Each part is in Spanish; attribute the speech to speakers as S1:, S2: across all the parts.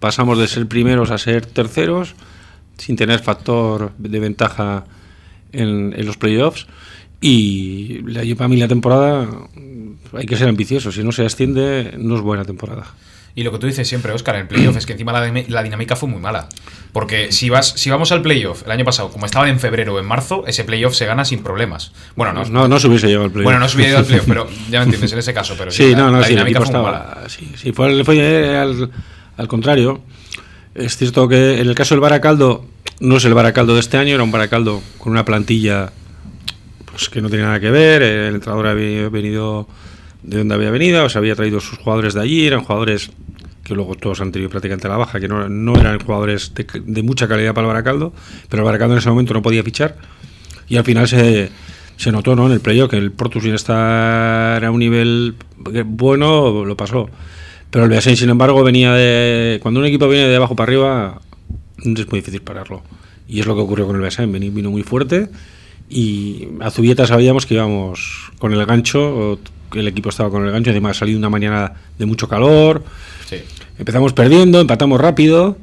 S1: Pasamos de ser primeros a ser terceros, sin tener factor de ventaja en, los playoffs. Y para mí la temporada hay que ser ambicioso. Si no se asciende, no es buena temporada.
S2: Y lo que tú dices siempre, Oscar, en el playoff es que encima la, dinámica fue muy mala. Porque si vas, si vamos al playoff el año pasado, como estaba en febrero o en marzo, ese playoff se gana sin problemas. Bueno, no,
S1: no, no se hubiese llevado al playoff.
S2: Bueno, no se hubiese llevado al playoff, pero ya me entiendes en ese caso. Pero
S1: sí, no, no, la dinámica fue mala. Sí, fue, fue al, al contrario. Es cierto que en el caso del Baracaldo, no es el Baracaldo de este año, era un Baracaldo con una plantilla pues que no tenía nada que ver. El entrenador había venido de donde había venido, o sea, había traído sus jugadores de allí, eran jugadores que luego todos han tenido prácticamente la baja, que no, no eran jugadores de, mucha calidad para el Baracaldo, pero el Baracaldo en ese momento no podía fichar y al final se, se notó ¿no? en el playoff que el Porto sin estar a un nivel bueno lo pasó. Pero el Beasain, sin embargo, venía de. Cuando un equipo viene de abajo para arriba, es muy difícil pararlo. Y es lo que ocurrió con el Beasain. Vino muy fuerte y a Zubieta sabíamos que íbamos con el gancho, el equipo estaba con el gancho, además ha salido una mañana de mucho calor. Empezamos perdiendo, empatamos rápido,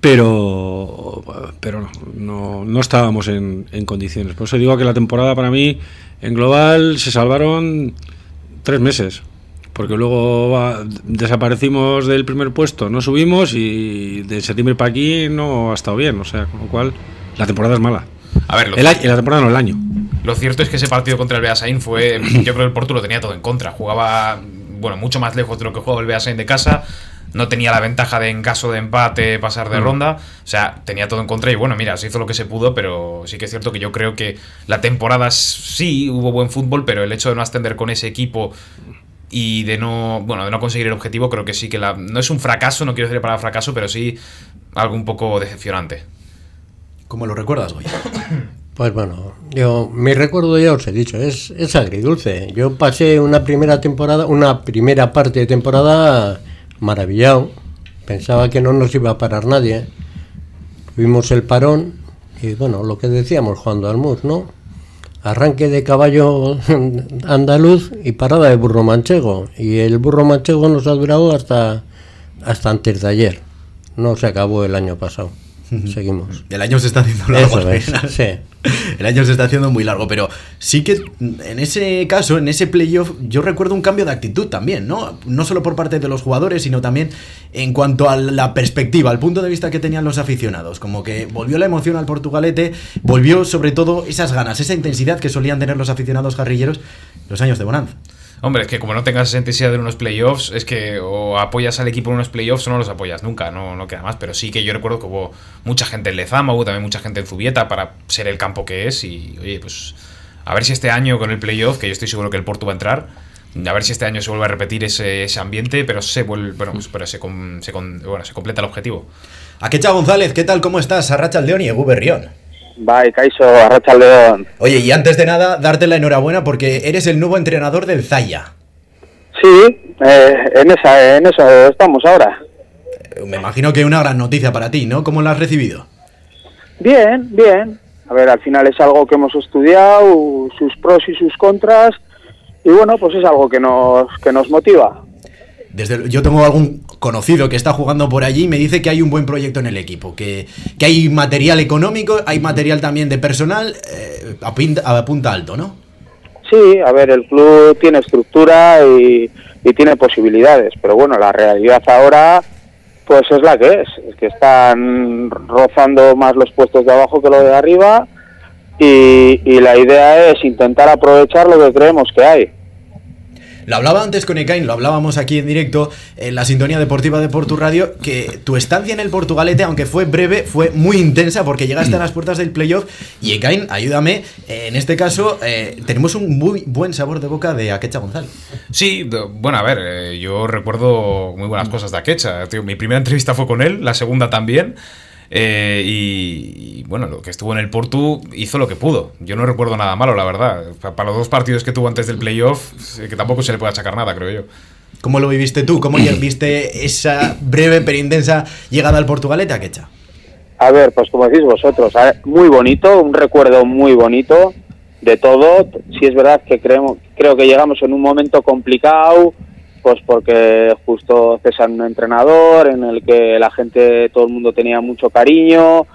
S1: pero, pero no, no, estábamos en, en, condiciones. Por eso digo que la temporada para mí, en global, se salvaron tres meses. Porque luego desaparecimos del primer puesto, no subimos y de septiembre para aquí no ha estado bien. O sea, con lo cual la temporada es mala.
S2: A ver,
S1: el, la temporada no el año.
S2: Lo cierto es que ese partido contra el Beasain fue. Yo creo que el Porto lo tenía todo en contra. Jugaba, bueno, mucho más lejos de lo que jugaba el Beasain de casa. No tenía la ventaja de en caso de empate pasar de mm. ronda. O sea, tenía todo en contra. Y bueno, mira, se hizo lo que se pudo, pero sí que es cierto que yo creo que la temporada sí hubo buen fútbol, pero el hecho de no ascender con ese equipo y de no bueno de no conseguir el objetivo creo que sí que la, no es un fracaso no quiero decir para fracaso pero sí algo un poco decepcionante
S3: ¿Cómo lo recuerdas, hoy?
S4: Pues bueno, yo, mi recuerdo ya os he dicho, es, es agridulce. Yo pasé una primera temporada, una primera parte de temporada maravillado. Pensaba que no nos iba a parar nadie. Vimos el parón y bueno, lo que decíamos jugando al mus, ¿no? Arranque de caballo andaluz y parada de burro manchego. Y el burro manchego nos ha durado hasta, hasta antes de ayer. No se acabó el año pasado. Seguimos.
S3: El año se está haciendo largo. El año se está haciendo muy largo, pero sí que en ese caso, en ese playoff, yo recuerdo un cambio de actitud también, ¿no? No solo por parte de los jugadores, sino también en cuanto a la perspectiva, al punto de vista que tenían los aficionados. Como que volvió la emoción al Portugalete, volvió sobre todo esas ganas, esa intensidad que solían tener los aficionados guerrilleros los años de Bonanza.
S2: Hombre, es que como no tengas esa intensidad en unos playoffs, es que o apoyas al equipo en unos playoffs o no los apoyas nunca, no, no queda más. Pero sí que yo recuerdo que hubo mucha gente en Lezama, hubo también mucha gente en Zubieta para ser el campo que es. Y oye, pues a ver si este año con el playoff, que yo estoy seguro que el Porto va a entrar, a ver si este año se vuelve a repetir ese, ese ambiente, pero se vuelve, bueno, pues, pero se, se, bueno, se completa el objetivo.
S3: Aquecha González, ¿qué tal? ¿Cómo estás? Arracha León y Egu Berrión.
S5: Bye, Caiso, arracha león.
S3: Oye, y antes de nada, darte la enhorabuena porque eres el nuevo entrenador del Zaya.
S5: Sí, eh, en, esa, en eso estamos ahora.
S3: Eh, me imagino que es una gran noticia para ti, ¿no? ¿Cómo la has recibido?
S5: Bien, bien. A ver, al final es algo que hemos estudiado, sus pros y sus contras, y bueno, pues es algo que nos, que nos motiva.
S3: Desde, yo tengo algún conocido que está jugando por allí y me dice que hay un buen proyecto en el equipo, que, que hay material económico, hay material también de personal eh, a, punta, alto, ¿no?
S5: Sí, a ver, el club tiene estructura y, tiene posibilidades, pero bueno, la realidad ahora pues es la que es, es que están rozando más los puestos de abajo que los de arriba y la idea es intentar aprovechar lo que creemos que hay.
S3: Lo hablaba antes con Ekain, lo hablábamos aquí en directo en la sintonía deportiva de Portu Radio, que tu estancia en el Portugalete, aunque fue breve, fue muy intensa porque llegaste a las puertas del playoff. Y Ekain, ayúdame, en este caso eh, tenemos un muy buen sabor de boca de Akecha González.
S2: Sí, bueno, a ver, eh, yo recuerdo muy buenas cosas de Akecha. mi primera entrevista fue con él, la segunda también. Eh, y, bueno, lo que estuvo en el Porto hizo lo que pudo. Yo no recuerdo nada malo, la verdad. Para, los dos partidos que tuvo antes del playoff, que tampoco se le puede achacar nada, creo yo.
S3: ¿Cómo lo viviste tú? ¿Cómo viste esa breve pero intensa llegada al Portugalete, Quecha?
S5: A ver, pues como decís vosotros, muy bonito, un recuerdo muy bonito de todo. Si es verdad que creemos, creo que llegamos en un momento complicado, pues porque justo cesan un entrenador en el que la gente, todo el mundo tenía mucho cariño.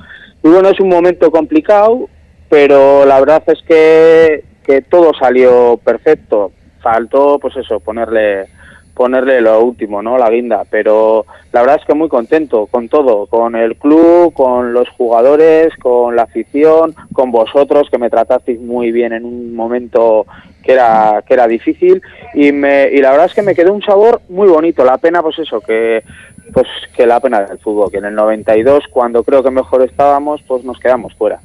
S5: Y bueno, es un momento complicado, pero la verdad es que, que todo salió perfecto. Faltó, pues eso, ponerle ponerle lo último, ¿no? La guinda, pero la verdad es que muy contento con todo, con el club, con los jugadores, con la afición, con vosotros que me tratasteis muy bien en un momento que era que era difícil y me y la verdad es que me quedó un sabor muy bonito, la pena pues eso que pues que la pena del fútbol, que en el 92 cuando creo que mejor estábamos, pues nos quedamos fuera.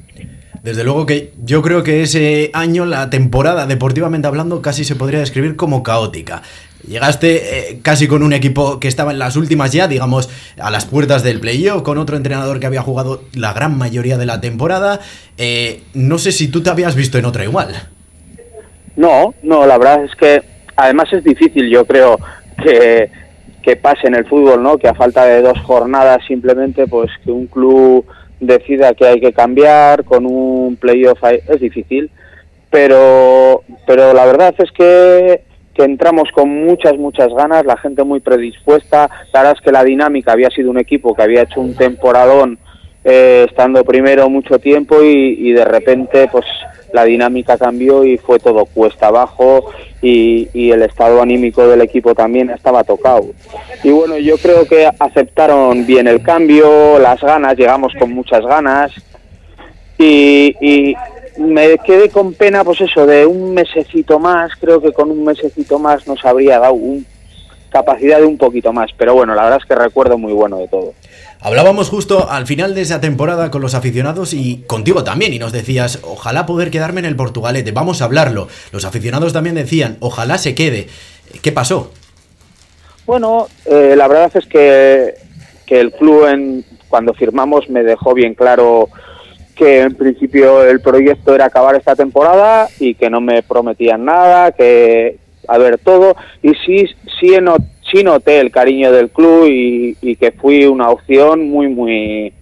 S3: Desde luego que yo creo que ese año, la temporada, deportivamente hablando, casi se podría describir como caótica. Llegaste eh, casi con un equipo que estaba en las últimas ya, digamos, a las puertas del playoff, con otro entrenador que había jugado la gran mayoría de la temporada. Eh, no sé si tú te habías visto en otra igual.
S5: No, no, la verdad es que además es difícil, yo creo, que, que pase en el fútbol, ¿no? Que a falta de dos jornadas simplemente, pues que un club decida que hay que cambiar con un playoff es difícil, pero, pero la verdad es que que entramos con muchas, muchas ganas, la gente muy predispuesta. La verdad es que la dinámica había sido un equipo que había hecho un temporadón eh, estando primero mucho tiempo y, de repente pues la dinámica cambió y fue todo cuesta abajo y, y, el estado anímico del equipo también estaba tocado. Y bueno, yo creo que aceptaron bien el cambio, las ganas, llegamos con muchas ganas y, y, me quedé con pena, pues eso, de un mesecito más, creo que con un mesecito más nos habría dado un, capacidad de un poquito más, pero bueno, la verdad es que recuerdo muy bueno de todo.
S3: Hablábamos justo al final de esa temporada con los aficionados y contigo también, y nos decías, ojalá poder quedarme en el Portugalete, vamos a hablarlo. Los aficionados también decían, ojalá se quede. ¿Qué pasó?
S5: Bueno, eh, la verdad es que, que el club en, cuando firmamos me dejó bien claro que en principio el proyecto era acabar esta temporada y que no me prometían nada, que a ver todo y sí sí, sí noté el cariño del club y, y, que fui una opción muy muy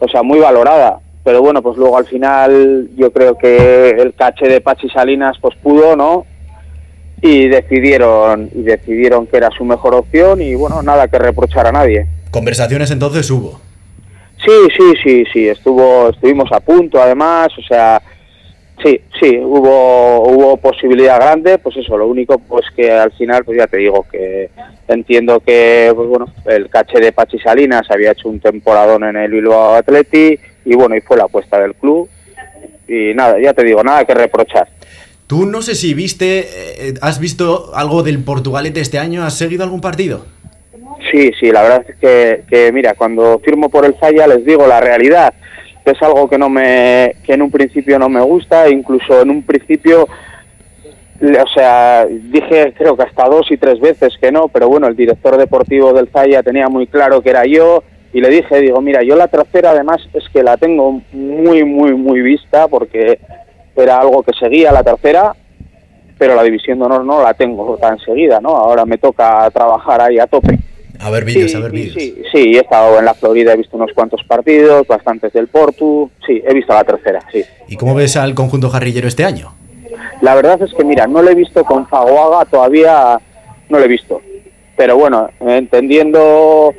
S5: o sea muy valorada. Pero bueno pues luego al final yo creo que el caché de Pachi Salinas pues pudo no y decidieron y decidieron que era su mejor opción y bueno nada que reprochar a nadie.
S3: Conversaciones entonces hubo.
S5: Sí, sí, sí, sí, estuvo, estuvimos a punto además, o sea, sí, sí, hubo, hubo posibilidad grande, pues eso, lo único pues que al final, pues ya te digo que entiendo que, pues bueno, el caché de Pachi Salinas había hecho un temporadón en el Bilbao Atleti y bueno, y fue la apuesta del club y nada, ya te digo, nada que reprochar.
S3: Tú no sé si viste, eh, has visto algo del Portugalete este año, ¿has seguido algún partido?
S5: Sí, sí, la verdad es que, que, mira, cuando firmo por el Falla les digo la realidad, es algo que no me, que en un principio no me gusta, incluso en un principio, o sea, dije creo que hasta dos y tres veces que no, pero bueno, el director deportivo del Falla tenía muy claro que era yo y le dije, digo, mira, yo la tercera además es que la tengo muy, muy, muy vista porque era algo que seguía la tercera, pero la división de honor no la tengo tan seguida, ¿no? Ahora me toca trabajar ahí a tope.
S3: A ver vídeos, a ver vídeos.
S5: Sí, sí, he estado en la Florida, he visto unos cuantos partidos, bastantes del Portu, sí, he visto la tercera, sí.
S3: ¿Y cómo ves al conjunto jarrillero este año?
S5: La verdad es que, mira, no lo he visto con Fagoaga, todavía no lo he visto. Pero bueno, entendiendo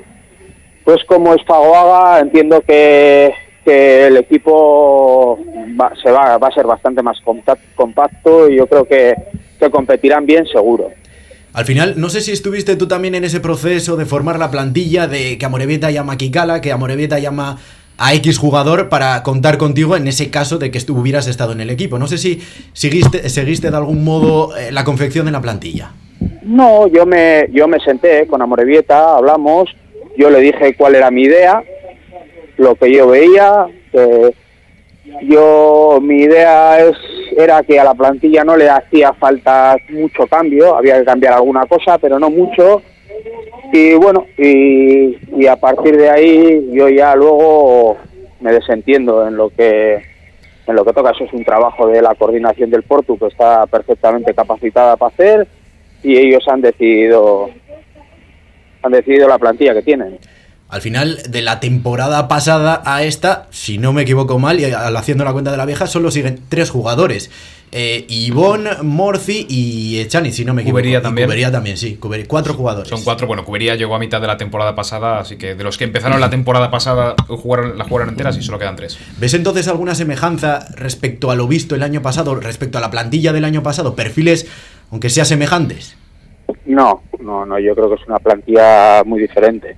S5: pues cómo es Fagoaga, entiendo que, que el equipo va, se va, va a ser bastante más compacto y yo creo que, que competirán bien seguro.
S3: Al final, no sé si estuviste tú también en ese proceso de formar la plantilla de que Amorebieta llama a Kikala, que Amorebieta llama a X jugador para contar contigo en ese caso de que hubieras estado en el equipo. No sé si seguiste, seguiste de algún modo eh, la confección de la plantilla.
S5: No, yo me, yo me senté con Amorebieta, hablamos, yo le dije cuál era mi idea, lo que yo veía, yo mi idea es era que a la plantilla no le hacía falta mucho cambio, había que cambiar alguna cosa, pero no mucho. Y bueno, y, a partir de ahí yo ya luego me desentiendo en lo que en lo que toca. Eso es un trabajo de la coordinación del Portu que está perfectamente capacitada para hacer y ellos han decidido han decidido la plantilla que tienen.
S3: Al final, de la temporada pasada a esta, si no me equivoco mal, y haciendo la cuenta de la vieja, solo siguen tres jugadores. Eh, Ivonne, Morci y Echani, si no me equivoco.
S2: Cubería también.
S3: Cubería también, sí. cuatro jugadores.
S2: Son cuatro. Bueno, Cubería llegó a mitad de la temporada pasada, así que de los que empezaron la temporada pasada jugaron, la jugaron enteras y solo quedan tres.
S3: ¿Ves entonces alguna semejanza respecto a lo visto el año pasado, respecto a la plantilla del año pasado? ¿Perfiles, aunque sea semejantes?
S5: No, no, no, yo creo que es una plantilla muy diferente.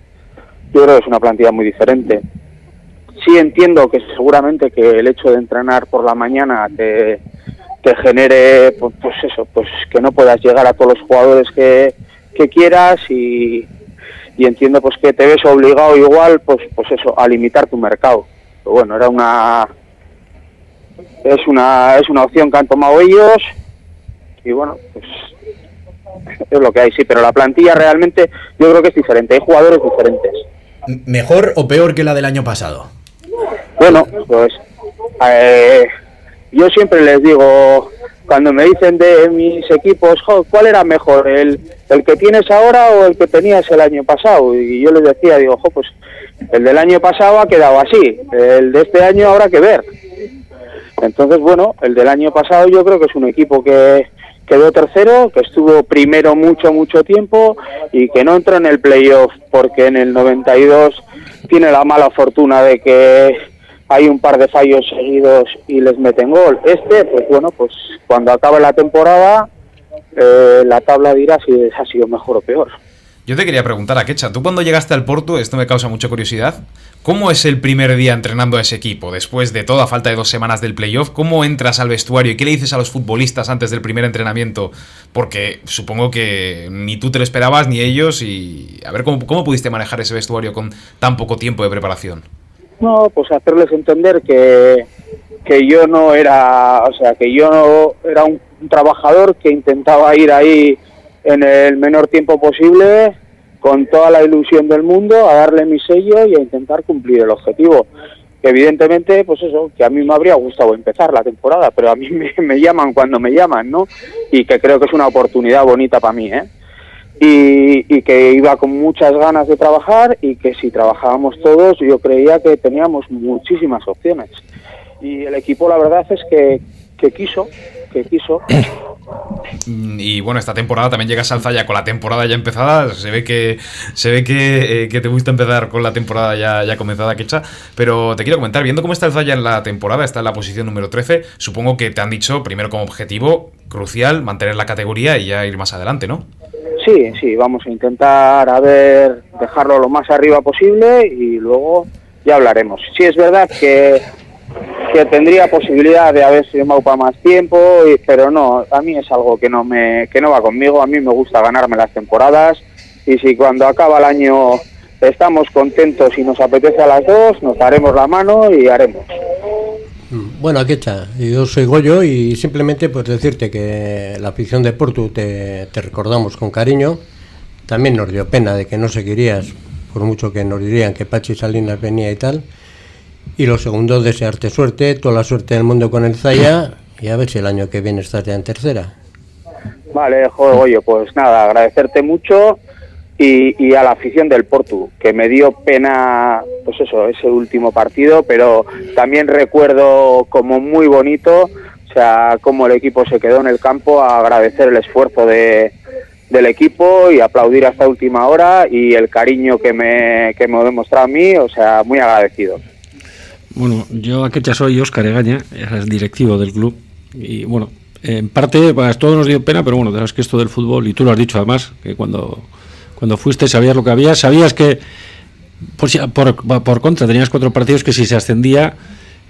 S5: Yo creo que es una plantilla muy diferente. Sí entiendo que seguramente que el hecho de entrenar por la mañana te, te genere, pues, pues eso, pues que no puedas llegar a todos los jugadores que, quieras y, y entiendo pues que te ves obligado igual, pues, pues eso, a limitar tu mercado. Pero bueno, era una es una es una opción que han tomado ellos y bueno, pues es lo que hay, sí, pero la plantilla realmente yo creo que es diferente, hay jugadores diferentes.
S3: ¿Mejor o peor que la del año pasado?
S5: Bueno, pues eh, yo siempre les digo, cuando me dicen de mis equipos, ¿cuál era mejor, el, el que tienes ahora o el que tenías el año pasado? Y yo les decía, digo, pues el del año pasado ha quedado así, el de este año habrá que ver. Entonces, bueno, el del año pasado yo creo que es un equipo que, quedó tercero, que estuvo primero mucho, mucho tiempo y que no entró en el playoff porque en el 92 tiene la mala fortuna de que hay un par de fallos seguidos y les meten gol. Este, pues bueno, pues cuando acabe la temporada, eh, la tabla dirá si ha sido mejor o peor.
S2: Yo te quería preguntar, Akecha, tú cuando llegaste al Porto, esto me causa mucha curiosidad, ¿cómo es el primer día entrenando a ese equipo? Después de toda falta de dos semanas del playoff, ¿cómo entras al vestuario y qué le dices a los futbolistas antes del primer entrenamiento? Porque supongo que ni tú te lo esperabas ni ellos y a ver cómo, cómo pudiste manejar ese vestuario con tan poco tiempo de preparación.
S5: No, pues hacerles entender que, que yo no era, o sea, que yo no era un trabajador que intentaba ir ahí en el menor tiempo posible, con toda la ilusión del mundo, a darle mi sello y a intentar cumplir el objetivo. Evidentemente, pues eso, que a mí me habría gustado empezar la temporada, pero a mí me, llaman cuando me llaman, ¿no? Y que creo que es una oportunidad bonita para mí, ¿eh? Y, y, que iba con muchas ganas de trabajar y que si trabajábamos todos yo creía que teníamos muchísimas opciones. Y el equipo la verdad es que, que quiso, que quiso
S2: Mm, y bueno, esta temporada también llegas al Zaya con la temporada ya empezada. Se ve que se ve que, eh, te gusta empezar con la temporada ya, ya comenzada, Quecha. Pero te quiero comentar, viendo cómo está el Zaya en la temporada, está en la posición número 13, supongo que te han dicho primero como objetivo crucial mantener la categoría y ya ir más adelante, ¿no?
S5: Sí, sí, vamos a intentar a ver, dejarlo lo más arriba posible y luego ya hablaremos. Sí, es verdad que que tendría posibilidad de haber sido para más tiempo, pero no, a mí es algo que no me que no va conmigo, a mí me gusta ganarme las temporadas y si cuando acaba el año estamos contentos y nos apetece a las dos, nos daremos la mano y haremos.
S4: Mm, bueno, aquí está. Yo soy Goyo y simplemente pues decirte que la afición de Porto te, te recordamos con cariño. También nos dio pena de que no seguirías, por mucho que nos dirían que Pachi Salinas venía y tal. Y lo segundo, desearte suerte, toda la suerte del mundo con el Zaya y a ver si el año que viene estás ya en tercera.
S5: Vale, joder, pues nada, agradecerte mucho y, a la afición del Portu, que me dio pena, pues eso, ese último partido, pero también recuerdo como muy bonito, o sea, cómo el equipo se quedó en el campo a agradecer el esfuerzo de, del equipo y aplaudir hasta última hora y el cariño que me, que me demostrado a mí, o sea, muy agradecido.
S1: Bueno, yo aquí ya soy Óscar Egaña, es directivo del club. Y bueno, en parte, pues, todo nos dio pena, pero bueno, sabes que esto del fútbol, y tú lo has dicho además, que cuando, cuando fuiste sabías lo que había, sabías que por, por, contra tenías cuatro partidos que si se ascendía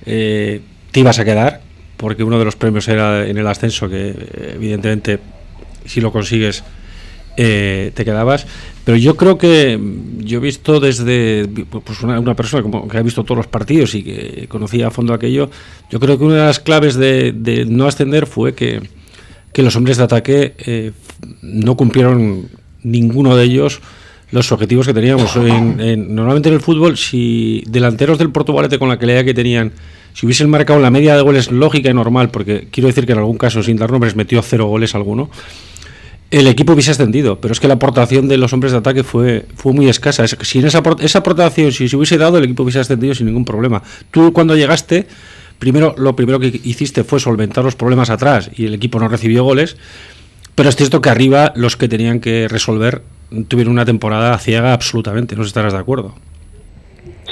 S1: eh, te ibas a quedar, porque uno de los premios era en el ascenso, que evidentemente si lo consigues eh, te quedabas. Pero yo creo que yo he visto desde pues una, persona como que ha visto todos los partidos y que conocía a fondo aquello, yo creo que una de las claves de, no ascender fue que, que, los hombres de ataque eh, no cumplieron ninguno de ellos los objetivos que teníamos. normalmente en el fútbol, si delanteros del Portugalete con la calidad que tenían, si hubiesen marcado la media de goles lógica y normal, porque quiero decir que en algún caso, sin dar nombres, metió cero goles alguno, el equipo hubiese ascendido, pero es que la aportación de los hombres de ataque fue, fue muy escasa. Es- Sin esa, esa aportación, si se hubiese dado, el equipo hubiese ascendido sin ningún problema. Tú cuando llegaste, primero lo primero que hiciste fue solventar los problemas atrás y el equipo no recibió goles, pero es cierto que arriba los que tenían que resolver tuvieron una temporada ciega absolutamente, no estarás de acuerdo.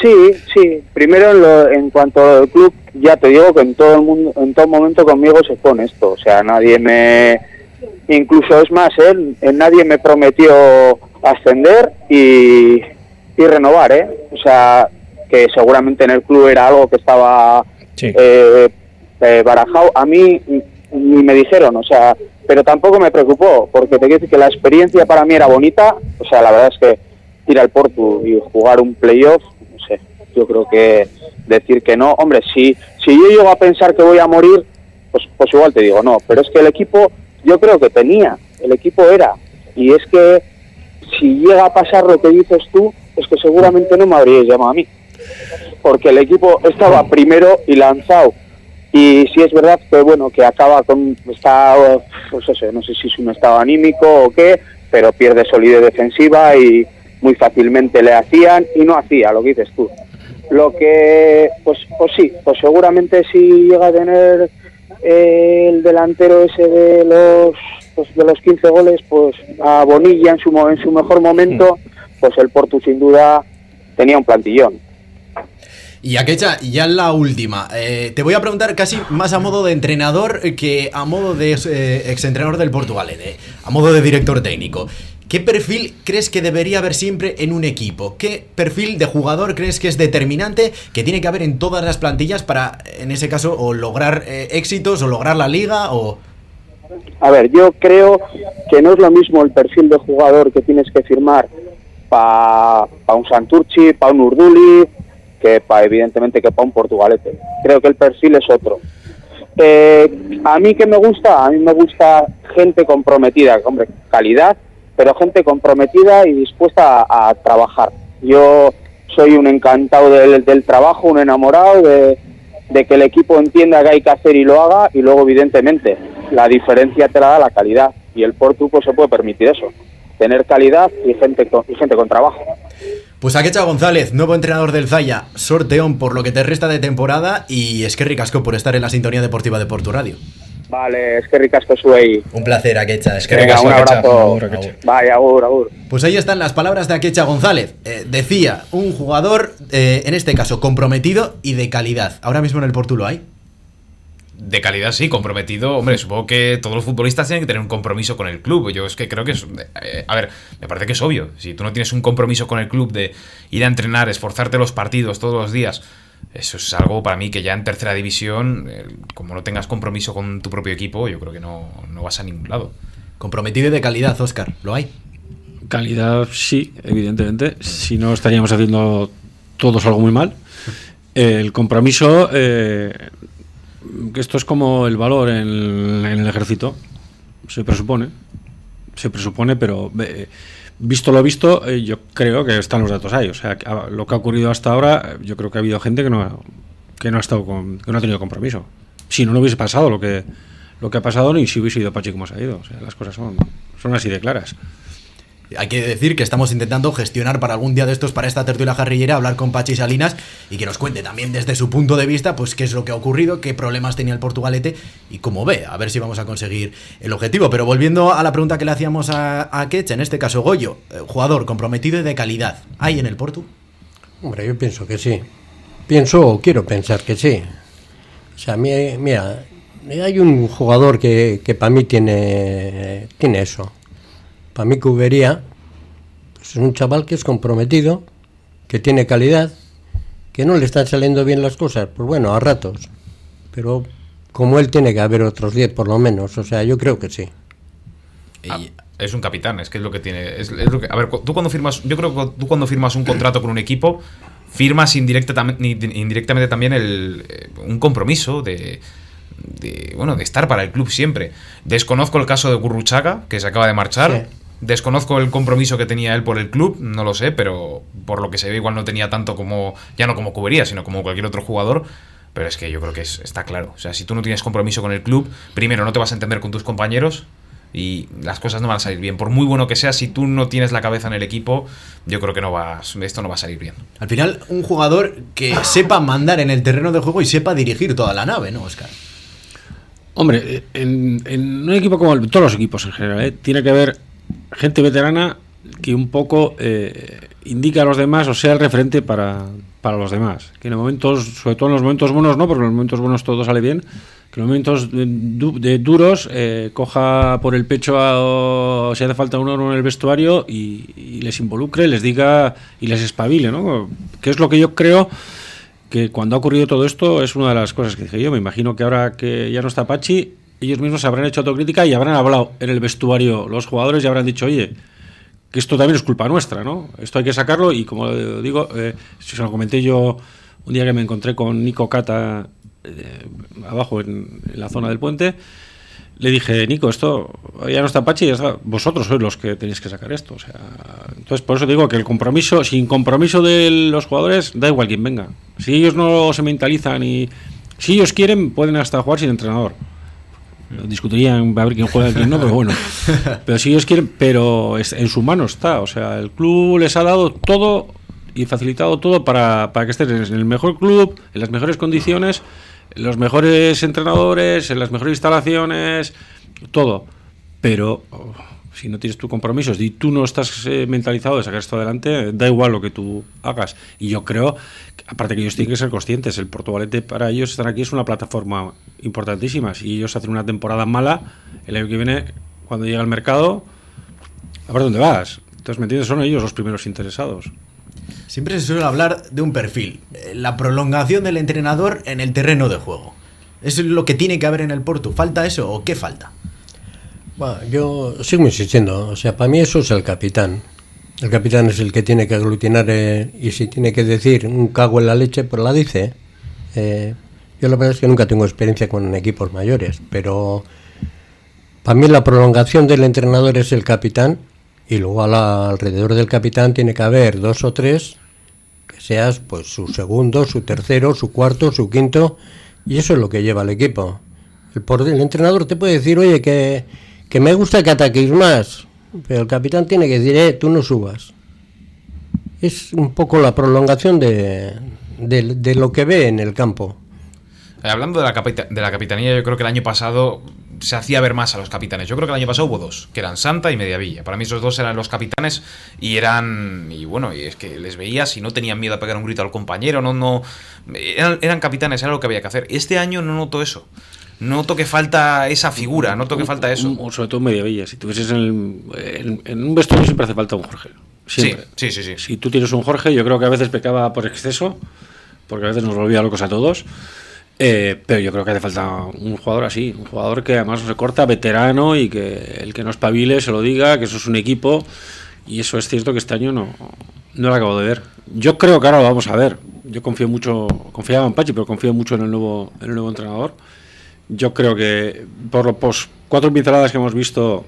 S5: Sí, sí. Primero en, lo- en cuanto al club, ya te digo que en todo el mundo, en todo momento conmigo se pone esto. O sea, nadie me, incluso es más, él, nadie me prometió ascender y, y renovar, ¿eh? O sea, que seguramente en el club era algo que estaba
S1: Sí.
S5: eh, eh, barajado. A mí ni me dijeron, o sea, pero tampoco me preocupó, porque te quiero decir que la experiencia para mí era bonita. O sea, la verdad es que ir al Porto y jugar un playoff, no sé, yo creo que decir que no, hombre, si, si yo llego a pensar que voy a morir, pues, pues igual te digo no, pero es que el equipo, yo creo que tenía, el equipo era, y es que si llega a pasar lo que dices tú, es que seguramente no me habríais llamado a mí, porque el equipo estaba primero y lanzado. Y sí es verdad que bueno que acaba con está pues eso, no sé si es un estado anímico o qué, pero pierde solidez defensiva y muy fácilmente le hacían y no hacía lo que dices tú. Lo que pues pues sí, pues seguramente si llega a tener eh, el delantero ese de los pues de los 15 goles, pues a Bonilla en su en su mejor momento, pues el Porto sin duda tenía un plantillón.
S3: Y Akecha, ya la última. Eh, te voy a preguntar casi más a modo de entrenador que a modo de eh, exentrenador del Portugalete, a modo de director técnico. ¿Qué perfil crees que debería haber siempre en un equipo? ¿Qué perfil de jugador crees que es determinante que tiene que haber en todas las plantillas para, en ese caso, o lograr eh, éxitos o lograr la liga o...
S5: A ver, yo creo que no es lo mismo el perfil de jugador que tienes que firmar para un Santurchi, para un Urduli, que pa, evidentemente que para un Portugalete. Creo que el perfil es otro. Eh, a mí que me gusta, a mí me gusta gente comprometida, hombre, calidad, pero gente comprometida y dispuesta a, trabajar. Yo soy un encantado del, trabajo, un enamorado de, que el equipo entienda que hay que hacer y lo haga y luego evidentemente la diferencia te la da la calidad y el Portu pues se puede permitir eso, tener calidad y gente con, y gente con trabajo.
S3: Pues Akecha González, nuevo entrenador del Zaya, sorteón por lo que te resta de temporada y es que ricasco por estar en la sintonía deportiva de Portu Radio.
S5: Vale, es que ricasco.
S3: Un placer, Akecha. Es que
S5: Venga,
S2: ricasco,
S5: un
S2: Akecha.
S5: abrazo.
S2: Agur.
S5: Vaya, agur, agur.
S3: Pues ahí están las palabras de Akecha González. Eh, decía, un jugador, eh, en este caso, comprometido y de calidad. Ahora mismo en el Portu lo hay.
S2: De calidad, sí, comprometido. Hombre, supongo que todos los futbolistas tienen que tener un compromiso con el club. Yo es que creo que es. eh, a ver, me parece que es obvio. Si tú no tienes un compromiso con el club de ir a entrenar, esforzarte los partidos todos los días, eso es algo para mí que ya en tercera división, como no tengas compromiso con tu propio equipo, yo creo que no, no vas a ningún lado.
S3: Comprometido y de calidad, Oscar. ¿Lo hay?
S1: Calidad, sí, evidentemente. Si no, estaríamos haciendo todos algo muy mal. El compromiso, eh, esto es como el valor en, en el ejército, se presupone. Se presupone, pero eh, visto lo visto, eh, yo creo que están los datos ahí. O sea, ah, lo que ha ocurrido hasta ahora, yo creo que ha habido gente que no, ha- que no ha estado con- que no ha tenido compromiso. Si no, no hubiese pasado lo que lo que ha pasado ni si hubiese ido Pachi como se ha ido. O sea, las cosas son, son así de claras.
S3: Hay que decir que estamos intentando gestionar para algún día de estos, para esta tertulia jarrillera, hablar con Pachi Salinas y que nos cuente también desde su punto de vista, pues qué es lo que ha ocurrido, qué problemas tenía el Portugalete y cómo ve, a ver si vamos a conseguir el objetivo. Pero volviendo a la pregunta que le hacíamos a, a Ketch, en este caso Goyo, eh, jugador comprometido y de calidad, ¿hay en el Portu?
S4: Hombre, yo pienso que sí. Pienso o quiero pensar que sí. O sea, mi- mira, hay un jugador que, que para mí tiene, tiene eso. Para mí Cubería pues es un chaval que es comprometido, que tiene calidad, que no le están saliendo bien las cosas, pues bueno, a ratos. Pero como él tiene que haber otros 10 por lo menos, o sea, yo creo que sí.
S2: Ah, es un capitán, es que es lo que tiene. Es, es lo que, a ver, tú cuando firmas. Yo creo que tú cuando firmas un contrato con un equipo, firmas indirecta tam- ni- indirectamente también el, eh, un compromiso de, de, Bueno, de estar para el club siempre. Desconozco el caso de Gurruchaga, que se acaba de marchar.
S4: Sí.
S2: Desconozco el compromiso que tenía él por el club, no lo sé, pero por lo que se ve igual no tenía tanto como, ya no como cubería, sino como cualquier otro jugador. Pero es que yo creo que es- está claro. O sea, si tú no tienes compromiso con el club, primero no te vas a entender con tus compañeros, y las cosas no van a salir bien. Por muy bueno que sea, si tú no tienes la cabeza en el equipo, yo creo que no va, esto no va a salir bien.
S3: Al final, un jugador que sepa mandar en el terreno de juego y sepa dirigir toda la nave, ¿no, Oscar?
S1: Hombre, en, un equipo como todos los equipos en general, ¿eh? tiene que haber gente veterana que un poco eh, indica a los demás o sea el referente para, para los demás. Que en momentos, sobre todo en los momentos buenos no, porque en los momentos buenos todo sale bien, que en los momentos de, duros eh, coja por el pecho si hace falta uno en el vestuario y, les involucre, les diga y les espabile, ¿no? Que es lo que yo creo que cuando ha ocurrido todo esto es una de las cosas que dije yo. Me imagino que ahora que ya no está Pachi, ellos mismos habrán hecho autocrítica y habrán hablado en el vestuario los jugadores y habrán dicho, oye, que esto también es culpa nuestra, ¿no? Esto hay que sacarlo y como digo, eh, si se lo comenté yo un día que me encontré con Nico Cata eh, abajo en, la zona del puente, le dije, Nico, esto ya no está Pachi, vosotros sois los que tenéis que sacar esto. O sea, entonces, por eso digo que el compromiso, sin compromiso de los jugadores, da igual quien venga. Si ellos no se mentalizan y si ellos quieren, pueden hasta jugar sin entrenador. Discutirían a ver quién juega y quién no, pero bueno. Pero si ellos quieren, pero en su mano está. O sea, el club les ha dado todo y facilitado todo para, para que estén en el mejor club, en las mejores condiciones los mejores entrenadores, en las mejores instalaciones, todo. Pero oh, si no tienes tu compromisos y tú no estás eh, mentalizado de sacar esto adelante, da igual lo que tú hagas. Y yo creo, aparte que ellos tienen que ser conscientes, el Portugalete para ellos estar aquí es una plataforma importantísima. Si ellos hacen una temporada mala, el año que viene, cuando llega al mercado, a ver dónde vas. Entonces, ¿me entiendes? Son ellos los primeros interesados.
S3: Siempre se suele hablar de un perfil, eh, la prolongación del entrenador en el terreno de juego. ¿Eso es lo que tiene que haber en el Porto? ¿Falta eso o qué falta?
S4: Yo sigo insistiendo, o sea, para mí eso es el capitán. El capitán es el que tiene que aglutinar eh, y si tiene que decir un cago en la leche, pues la dice. Eh, yo la verdad es que nunca tengo experiencia con equipos mayores, pero para mí la prolongación del entrenador es el capitán y luego alrededor del capitán tiene que haber dos o tres que seas pues su segundo, su tercero, su cuarto, su quinto y eso es lo que lleva el equipo. El, el entrenador te puede decir, oye, que, que, me gusta que ataquéis más, pero el capitán tiene que decir, eh, tú no subas. Es un poco la prolongación de, de, lo que ve en el campo.
S2: Eh, hablando de la, de la capitanía, yo creo que el año pasado se hacía ver más a los capitanes. Yo creo que el año pasado hubo dos, que eran Santa y Mediavilla. Para mí esos dos eran los capitanes y eran y bueno, y es que les veías y no tenían miedo a pegar un grito al compañero, no no eran, capitanes, era lo que había que hacer. Este año no noto eso. Noto que falta esa figura, noto que falta eso.
S1: sobre todo Mediavilla, si tuvieses en, en, un vestuario siempre hace falta un Jorge.
S2: Sí, sí, sí, sí.
S1: Si tú tienes un Jorge, yo creo que a veces pecaba por exceso, porque a veces nos volvía locos a todos. Eh, pero yo creo que hace falta un jugador así, un jugador que además no se corta, veterano y que el que no espabile se lo diga, que eso es un equipo. Y eso es cierto que este año no, no lo acabo de ver. Yo creo que ahora lo vamos a ver. Yo confío mucho, confiaba en Pachi, pero confío mucho en el nuevo, en el nuevo entrenador. Yo creo que por los cuatro pinceladas que hemos visto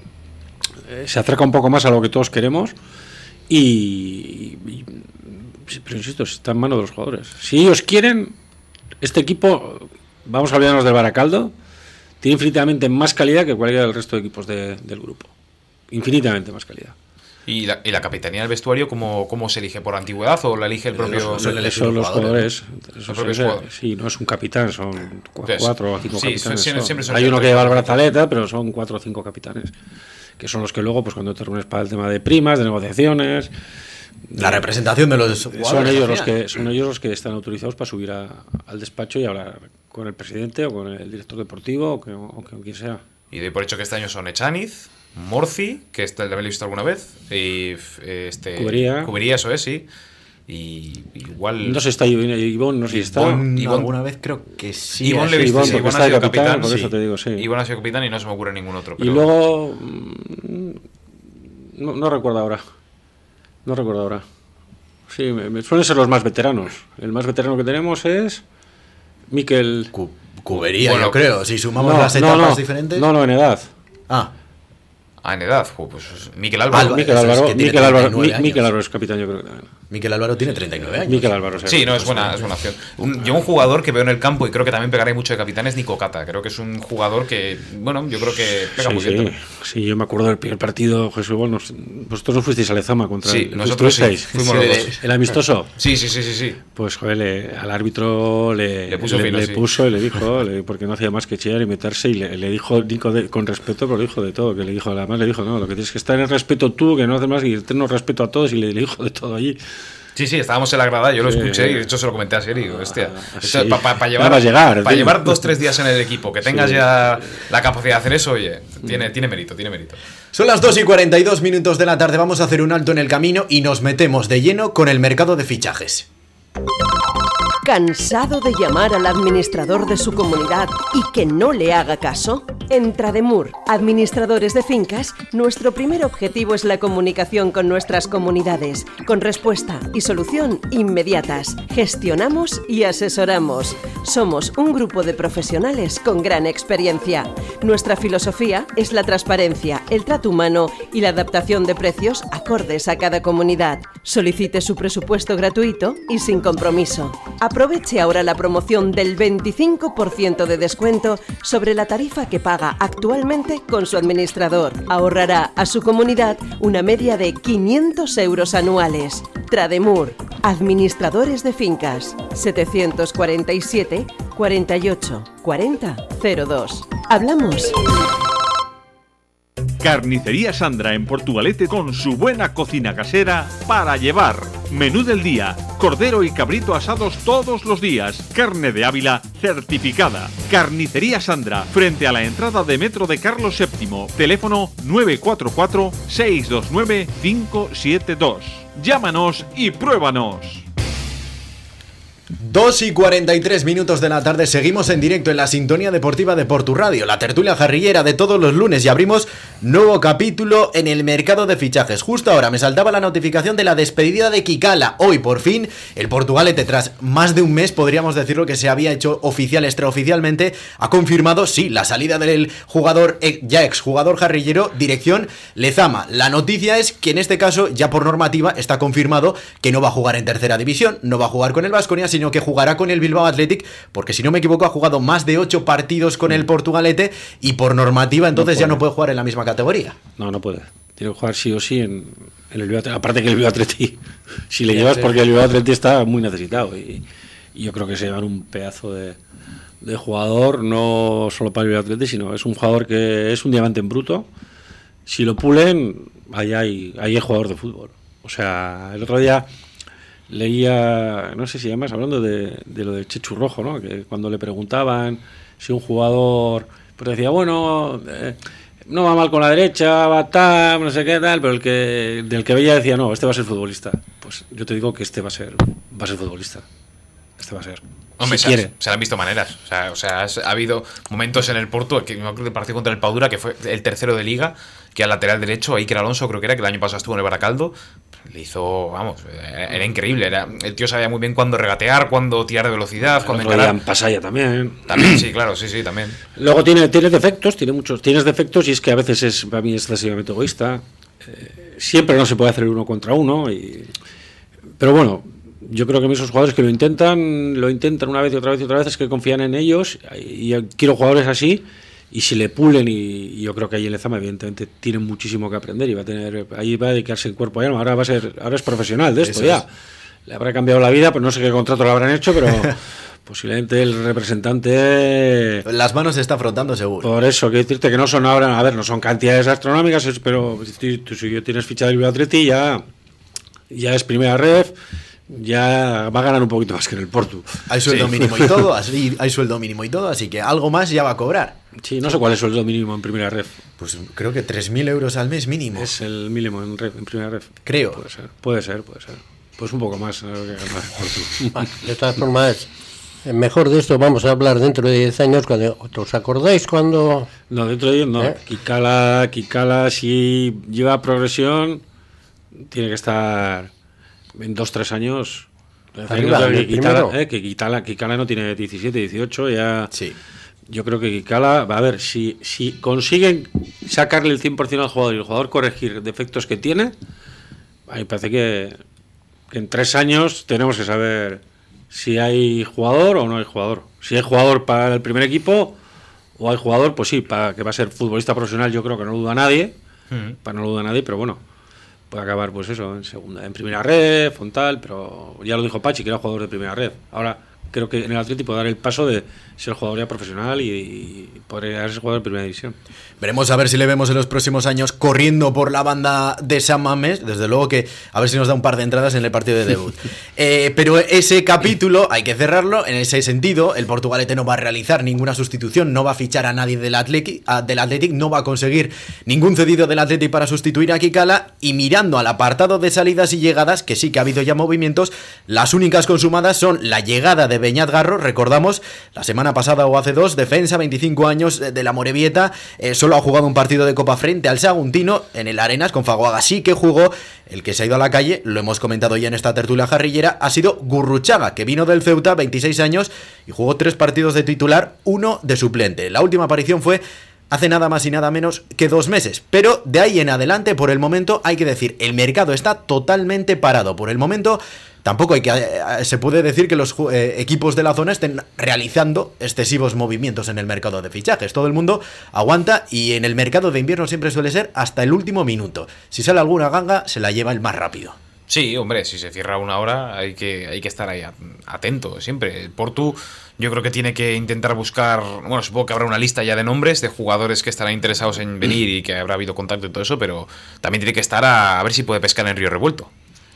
S1: eh, se acerca un poco más a lo que todos queremos. Y, y, pero insisto, está en manos de los jugadores. Si ellos quieren, este equipo, vamos a olvidarnos del Baracaldo, tiene infinitamente más calidad que cualquiera del resto de equipos del grupo. Infinitamente más calidad.
S2: ¿Y la, y la capitanía del vestuario ¿cómo, cómo, se elige? ¿Por antigüedad o la elige el propio
S1: Son, los, jugadores. sí, no es un capitán, son cuatro o cinco capitanes. Hay uno que lleva el brazaleta, pero son cuatro o cinco capitanes. Que son los que luego, pues cuando te reúnes para el tema de primas, de negociaciones,
S3: la representación de los
S1: Son ellos los que, son ellos los que están autorizados para subir al despacho y hablar con el presidente o con el director deportivo o, con quien sea.
S2: Y de por hecho que este año son Echaniz, Morci, que este lo habéis visto alguna vez, y este.
S1: Cubería.
S2: Cubería, eso es, sí. Y igual.
S1: No sé si está Ivonne, no sé si está.
S3: Ivonne, alguna vez creo que sí.
S2: Ivonne le he visto,
S1: Ivonne, ha sido capitán, por eso te digo, sí.
S2: Ivonne ha sido capitán y no se me ocurre ningún otro.
S1: Y luego. Mm, no recuerdo ahora. No recuerdo ahora. Sí, me, suelen ser los más veteranos. El más veterano que tenemos es Miquel.
S3: cubería, yo creo. Si sumamos las etapas diferentes.
S1: No, no, en edad.
S3: Ah.
S2: En edad. Pues Miquel Álvaro.
S3: Álvaro.
S1: Miquel
S3: eso es
S1: Álvaro,
S3: que
S1: Miquel Álvaro,
S3: 39
S1: Mi- Miquel
S3: años.
S1: Álvaro es capitán, yo creo que también.
S3: Miquel Álvaro tiene 39 años.
S1: Miquel Álvaro,
S2: Sí, no, es buena, es buena opción. Un, yo un jugador que veo en el campo y creo que también pegará mucho de capitán es Nico Cata. Creo que es un jugador que, bueno, yo creo que pega
S1: Sí,
S2: muy
S1: sí,
S2: bien. también.
S1: sí, yo me acuerdo del primer partido, Jesús, bueno, vosotros no fuisteis a Lezama contra
S2: Sí,
S1: el
S2: nosotros sí, fuimos
S3: Sí,
S2: los dos.
S1: el amistoso.
S2: Sí, sí, sí, sí, sí.
S1: Pues joder, le- al árbitro le,
S2: Le puso fino,
S1: le
S2: sí.
S1: puso y le dijo, le- porque no hacía más que chillar y meterse, y le, le dijo Nico de- con respeto, pero le dijo de todo, que le dijo, además le dijo, no, lo que tienes que estar en respeto tú, que no haces más y tener respeto a todos, y le, dijo de todo allí.
S2: Sí, sí, estábamos en la grada, yo lo
S1: Sí.
S2: escuché y de hecho se lo comenté a hostia,
S1: Ah,
S2: esto
S1: sí.
S2: pa- pa- llevar,
S1: llegar,
S2: pa llevar dos, tres días en el equipo, que tengas
S1: Sí.
S2: ya la capacidad de hacer eso, oye, tiene, tiene mérito, tiene mérito.
S3: Son las 2 y 42 minutos de la tarde. Vamos a hacer un alto en el camino y nos metemos de lleno con el mercado de fichajes.
S6: ¿Cansado de llamar al administrador de su comunidad y que no le haga caso? En Trademur, administradores de fincas, nuestro primer objetivo es la comunicación con nuestras comunidades, con respuesta y solución inmediatas. Gestionamos y asesoramos. Somos un grupo de profesionales con gran experiencia. Nuestra filosofía es la transparencia, el trato humano y la adaptación de precios acordes a cada comunidad. Solicite su presupuesto gratuito y sin compromiso. Aproveche ahora la promoción del 25% de descuento sobre la tarifa que paga actualmente con su administrador. Ahorrará a su comunidad una media de 500 euros anuales. Trademur, administradores de fincas, 747 48 40 02. Hablamos.
S7: Carnicería Sandra en Portugalete con su buena cocina casera para llevar. Menú del día, cordero y cabrito asados todos los días, carne de Ávila certificada. Carnicería Sandra, frente a la entrada de Metro de Carlos VII, teléfono 944-629-572. Llámanos y pruébanos.
S3: 2 y 43 minutos de la tarde, seguimos en directo en la sintonía deportiva de Portu Radio, la tertulia jarrillera de todos los lunes y abrimos nuevo capítulo en el mercado de fichajes. Justo ahora me saltaba la notificación de la despedida de Kikala. Hoy por fin el Portugalete tras más de un mes, podríamos decirlo que se había hecho oficial extraoficialmente, ha confirmado sí la salida del jugador eh, ya ex jugador jarrillero dirección Lezama. La noticia es que en este caso ya por normativa está confirmado que no va a jugar en tercera división, no va a jugar con el Vasconia, sino que jugará con el Bilbao Athletic, porque si no me equivoco ha jugado más de 8 partidos con el Portugalete y por normativa entonces ya no puede jugar en la misma categoría.
S1: No, no puede. Tiene que jugar sí o sí en, en el Bilbao Athletic. Aparte que el Bilbao Athletic, si le llevas porque el Bilbao Athletic está muy necesitado. Y, y yo creo que se llevan un pedazo de, de jugador, no solo para el Bilbao Athletic, sino es un jugador que es un diamante en bruto. Si lo pulen, ahí hay, ahí hay jugador de fútbol. O sea, el otro día leía, no sé si además hablando de, de lo de Chechu Rojo, ¿no? que cuando le preguntaban si un jugador, pues decía, bueno, eh, no va mal con la derecha, va tal, no sé qué tal, pero el que del que veía decía, no, este va a ser futbolista. Pues yo te digo que este va a ser, va a ser futbolista. Este va a ser.
S2: Hombre,
S1: si
S2: se,
S1: quiere.
S2: se le han visto maneras. O sea, o sea, ha habido momentos en el Porto, que me acuerdo partido contra el Padura, que fue el tercero de liga, que al lateral derecho, Iker Alonso creo que era, que el año pasado estuvo en el Baracaldo, le hizo, vamos, era, era increíble. Era, el tío sabía muy bien cuándo regatear, cuándo tirar de velocidad,
S1: El
S2: cuándo
S1: en
S2: encarar.
S1: Pasaya también.
S2: También, sí, claro, sí, sí, también.
S1: Luego tiene, tiene defectos, tiene muchos, tienes defectos y es que a veces es para mí excesivamente egoísta. Eh, siempre no se puede hacer uno contra uno. Y, pero bueno, yo creo que esos jugadores que lo intentan, lo intentan una vez y otra vez y otra vez, es que confían en ellos. Y quiero jugadores así. Y si le pulen, y, y yo creo que ahí en Lezama, evidentemente, tiene muchísimo que aprender y va a tener, ahí va a dedicarse en cuerpo y alma. Ahora va a ser, ahora es profesional de esto
S3: Eso
S1: ya.
S3: es.
S1: Le habrá cambiado la vida, pues no sé qué contrato le habrán hecho, pero posiblemente el representante
S3: Las manos se está frotando seguro.
S1: por eso, quiero decirte que no son ahora, a ver, no son cantidades astronómicas, pero si tú, si tienes ficha del Athletic ya, ya es primera ref, ya va a ganar un poquito más que en el Porto.
S3: Hay sueldo
S2: Sí.
S3: mínimo y todo, así, hay sueldo mínimo y todo, así que algo más ya va a cobrar.
S1: Sí, no sé cuál es el sueldo mínimo en primera ref.
S3: Pues creo que 3.000 euros al mes mínimo.
S1: Es el mínimo en, primera ref.
S3: Creo.
S1: Puede ser, puede ser, puede ser. Pues un poco más. que gana el Porto.
S4: Bueno, de todas formas, eh, mejor de esto vamos a hablar dentro de 10 años. Cuando, ¿Os acordáis cuando.?
S1: No, dentro de ellos no.
S4: ¿Eh?
S1: Kikala, Kikala, si lleva progresión, tiene que estar en dos, tres años.
S4: Arriba,
S1: que, Kikala, eh, que Kikala- Kikala no tiene 17, 18, ya.
S3: Sí.
S1: yo creo que Kikala, a ver, si, si consiguen sacarle el 100% al jugador y el jugador corregir defectos que tiene, a mí me parece que, que en tres años tenemos que saber si hay jugador o no hay jugador. Si hay jugador para el primer equipo o hay jugador, pues sí, para que va a ser futbolista profesional, yo creo que no lo duda nadie, para no lo duda nadie, pero bueno, puede acabar pues eso, en segunda, en primera red, Fontal, pero ya lo dijo Pachi, que era jugador de primera red. Ahora creo que en el Atlético puede dar el paso de ser jugador ya profesional y, y poder ser jugador de primera división.
S3: Veremos a ver si le vemos en los próximos años corriendo por la banda de San Mamés. Desde luego que a ver si nos da un par de entradas en el partido de debut. Eh, pero ese capítulo hay que cerrarlo. En ese sentido, el Portugalete no va a realizar ninguna sustitución, no va a fichar a nadie del Athletic, a- del Athletic no va a conseguir ningún cedido del Athletic para sustituir a Kikala. Y mirando al apartado de salidas y llegadas, que sí que ha habido ya movimientos, las únicas consumadas son la llegada de Beñat Garro, recordamos, la semana pasada o hace dos, defensa, 25 años eh, de la Morevieta, eh, solo ha jugado un partido de Copa frente al Saguntino en el Arenas con Faguaga. Sí que jugó, el que se ha ido a la calle, lo hemos comentado ya en esta tertulia jarrillera, ha sido Gurruchaga, que vino del Ceuta, 26 años, y jugó tres partidos de titular, uno de suplente. La última aparición fue hace nada más y nada menos que dos meses. Pero de ahí en adelante, por el momento, hay que decir, el mercado está totalmente parado. Por el momento, tampoco hay que, eh, se puede decir que los eh, equipos de la zona estén realizando excesivos movimientos en el mercado de fichajes. Todo el mundo aguanta y en el mercado de invierno siempre suele ser hasta el último minuto. Si sale alguna ganga, se la lleva el más rápido.
S2: Sí, hombre, si se cierra una hora hay que, hay que estar ahí atento siempre. El Portu yo creo que tiene que intentar buscar, bueno, supongo que habrá una lista ya de nombres de jugadores que estarán interesados en venir y que habrá habido contacto y todo eso, pero también tiene que estar a, a ver si puede pescar en Río Revuelto.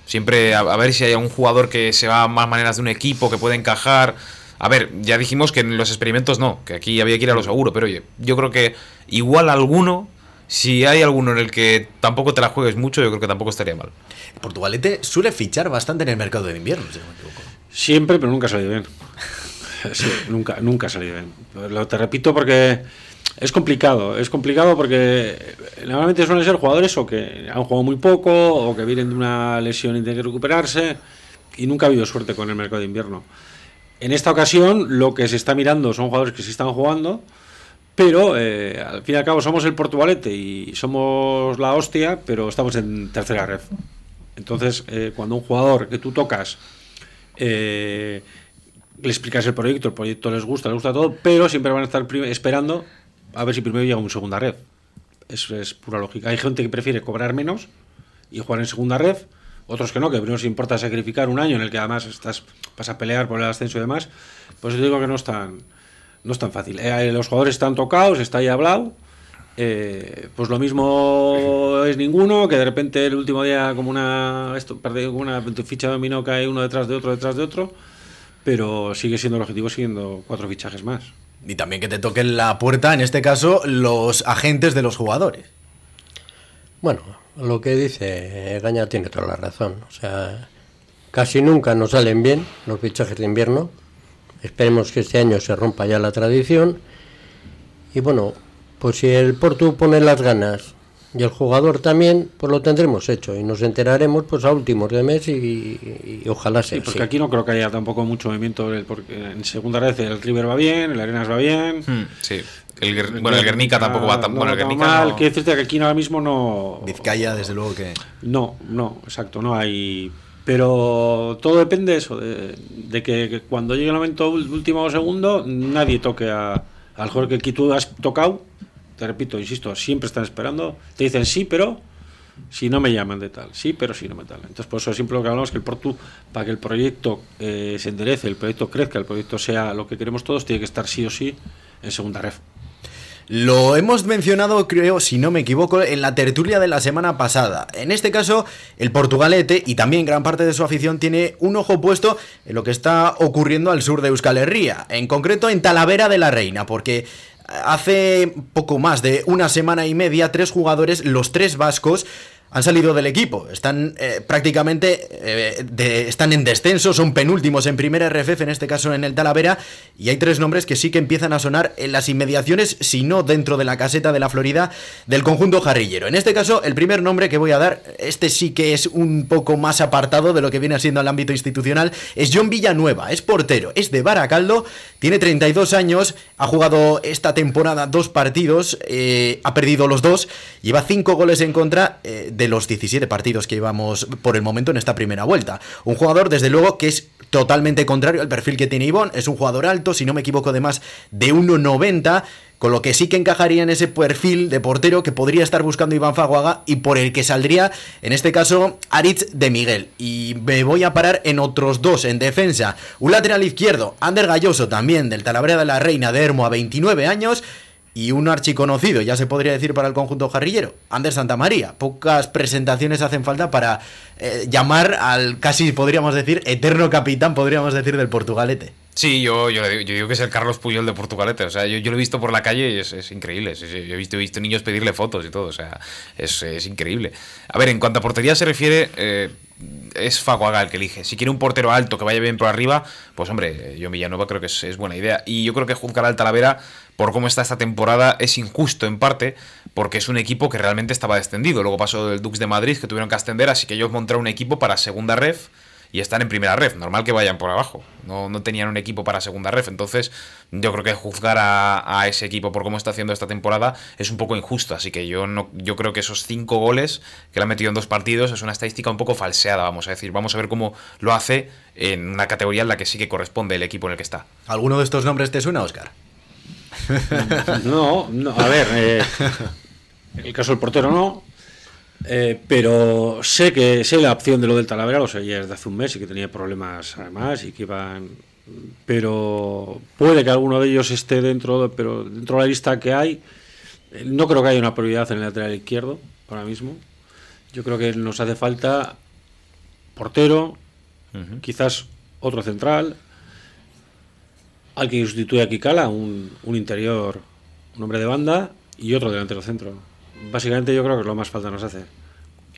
S2: Siempre a, a ver si hay un jugador que se va a más maneras de un equipo, que puede encajar. A ver, ya dijimos que en los experimentos no, que aquí había que ir a lo seguro, pero oye, yo creo que igual alguno, si hay alguno en el que tampoco te la juegues mucho, yo creo que tampoco estaría mal.
S3: El Portugalete suele fichar bastante en el mercado de invierno, si no me equivoco.
S1: Siempre, pero nunca ha salido bien. Sí, nunca, nunca salido bien. Lo te repito porque es complicado. Es complicado porque normalmente suelen ser jugadores o que han jugado muy poco o que vienen de una lesión y tienen que recuperarse y nunca ha habido suerte con el mercado de invierno. En esta ocasión lo que se está mirando son jugadores que sí están jugando, pero eh, al fin y al cabo somos el Portugalete y somos la hostia, pero estamos en tercera red. Entonces, eh, cuando un jugador que tú tocas eh, le explicas el proyecto, el proyecto les gusta, les gusta todo, pero siempre van a estar esperando a ver si primero llega un segunda red. Eso es pura lógica. Hay gente que prefiere cobrar menos y jugar en segunda red, otros que no, que primero se importa sacrificar un año en el que además estás vas a pelear por el ascenso y demás. Pues yo digo que no es tan, no es tan fácil. Eh, los jugadores están tocados, está ahí hablado. eh, pues lo mismo es ninguno, que de repente el último día como una esto perdí una ficha dominó cae uno detrás de otro detrás de otro, pero sigue siendo el objetivo siguiendo cuatro fichajes más.
S3: Y también que te toquen la puerta, en este caso, los agentes de los jugadores.
S4: Bueno, lo que dice Gaña tiene toda la razón. O sea, casi nunca nos salen bien los fichajes de invierno. Esperemos que este año se rompa ya la tradición. Y bueno, pues si el Porto pone las ganas y el jugador también, pues lo tendremos hecho y nos enteraremos pues a últimos de mes y, y- y ojalá
S1: Sí,
S4: sea
S1: porque
S4: así.
S1: aquí no creo que haya tampoco mucho movimiento, el- porque en segunda red el River va bien, el Arenas va bien.
S2: Hmm, sí. El, bueno, el Guernica tampoco va tan
S1: no
S2: bueno. El Guernica
S1: mal.
S2: no-
S1: Quiero decirte que aquí ahora mismo no.
S3: Vizcaya, desde luego que.
S1: No, no, exacto, no hay. Pero todo depende de eso, de, de que, que cuando llegue el momento último segundo, nadie toque a, al jugador que aquí tú has tocado. Te repito, insisto, siempre están esperando. Te dicen sí, pero si no me llaman de tal. Sí, pero si no me tal. Entonces, por eso siempre lo que hablamos que el Portu, para que el proyecto eh, se enderece, el proyecto crezca, el proyecto sea lo que queremos todos, tiene que estar sí o sí en segunda ref.
S3: Lo hemos mencionado, creo, si no me equivoco, en la tertulia de la semana pasada. En este caso, el Portugalete y también gran parte de su afición tiene un ojo puesto en lo que está ocurriendo al sur de Euskal Herria, en concreto en Talavera de la Reina, porque hace poco más de una semana y media, tres jugadores, los tres vascos, han salido del equipo. Están eh, prácticamente eh, están en descenso, son penúltimos en primera RFF, en este caso en el Talavera. Y hay tres nombres que sí que empiezan a sonar en las inmediaciones, si no dentro de la caseta de la Florida del conjunto jarrillero. En este caso, el primer nombre que voy a dar, este sí que es un poco más apartado de lo que viene siendo el ámbito institucional, es John Villanueva. Es portero, es de Baracaldo, tiene 32 años, ha jugado esta temporada dos partidos, eh, ha perdido los dos, lleva 5 goles en contra de los 17 partidos que llevamos por el momento en esta primera vuelta. Un jugador, desde luego, que es totalmente contrario al perfil que tiene Ivón, es un jugador alto, si no me equivoco, de más de 1,90. Con lo que sí que encajaría en ese perfil de portero que podría estar buscando Iván Faguaga y por el que saldría, en este caso, Aritz de Miguel. Y me voy a parar en otros dos en defensa. Un lateral izquierdo, Ander Galloso también, del Talavera de la Reina de Hermo a 29 años. Y un archiconocido, ya se podría decir para el conjunto jarrillero, Ander Santamaría. Pocas presentaciones hacen falta para eh, llamar al casi, podríamos decir, eterno capitán, podríamos decir, del Portugalete.
S2: Sí, yo, yo, digo- yo digo que es el Carlos Puyol de Portugalete. O sea, yo, yo lo he visto por la calle y es, increíble. Sí, sí, yo he visto, he visto niños pedirle fotos y todo. O sea, es, es increíble. A ver, en cuanto a portería se refiere, eh, es Faguaga el que elige. Si quiere un portero alto que vaya bien por arriba, pues hombre, yo Villanueva creo que es, es buena idea. Y yo creo que juzgar al Talavera por cómo está esta temporada es injusto en parte, porque es un equipo que realmente estaba descendido. Luego pasó del Dux de Madrid que tuvieron que ascender, así que ellos montaron un equipo para segunda ref y están en primera ref. Normal que vayan por abajo. No, no tenían un equipo para segunda ref. Entonces, yo creo que juzgar a, a ese equipo por cómo está haciendo esta temporada es un poco injusto. Así que yo no, yo creo que esos cinco goles que le han metido en dos partidos es una estadística un poco falseada, vamos a decir. Vamos a ver cómo lo hace en una categoría en la que sí que corresponde el equipo en el que está.
S3: ¿Alguno de estos nombres te suena, Oscar?
S1: No, no, a ver, eh, el caso del portero no, eh, pero sé que sé la opción de lo del Talavera, lo sé ya desde hace un mes y que tenía problemas además y que iban, pero puede que alguno de ellos esté dentro, de- pero dentro de la lista que hay, eh, no creo que haya una prioridad en el lateral izquierdo ahora mismo. Yo creo que nos hace falta portero, quizás otro central, alguien que sustituya a Kikala, un, un interior, un hombre de banda y otro delantero centro. Básicamente yo creo que es lo más falta nos hace.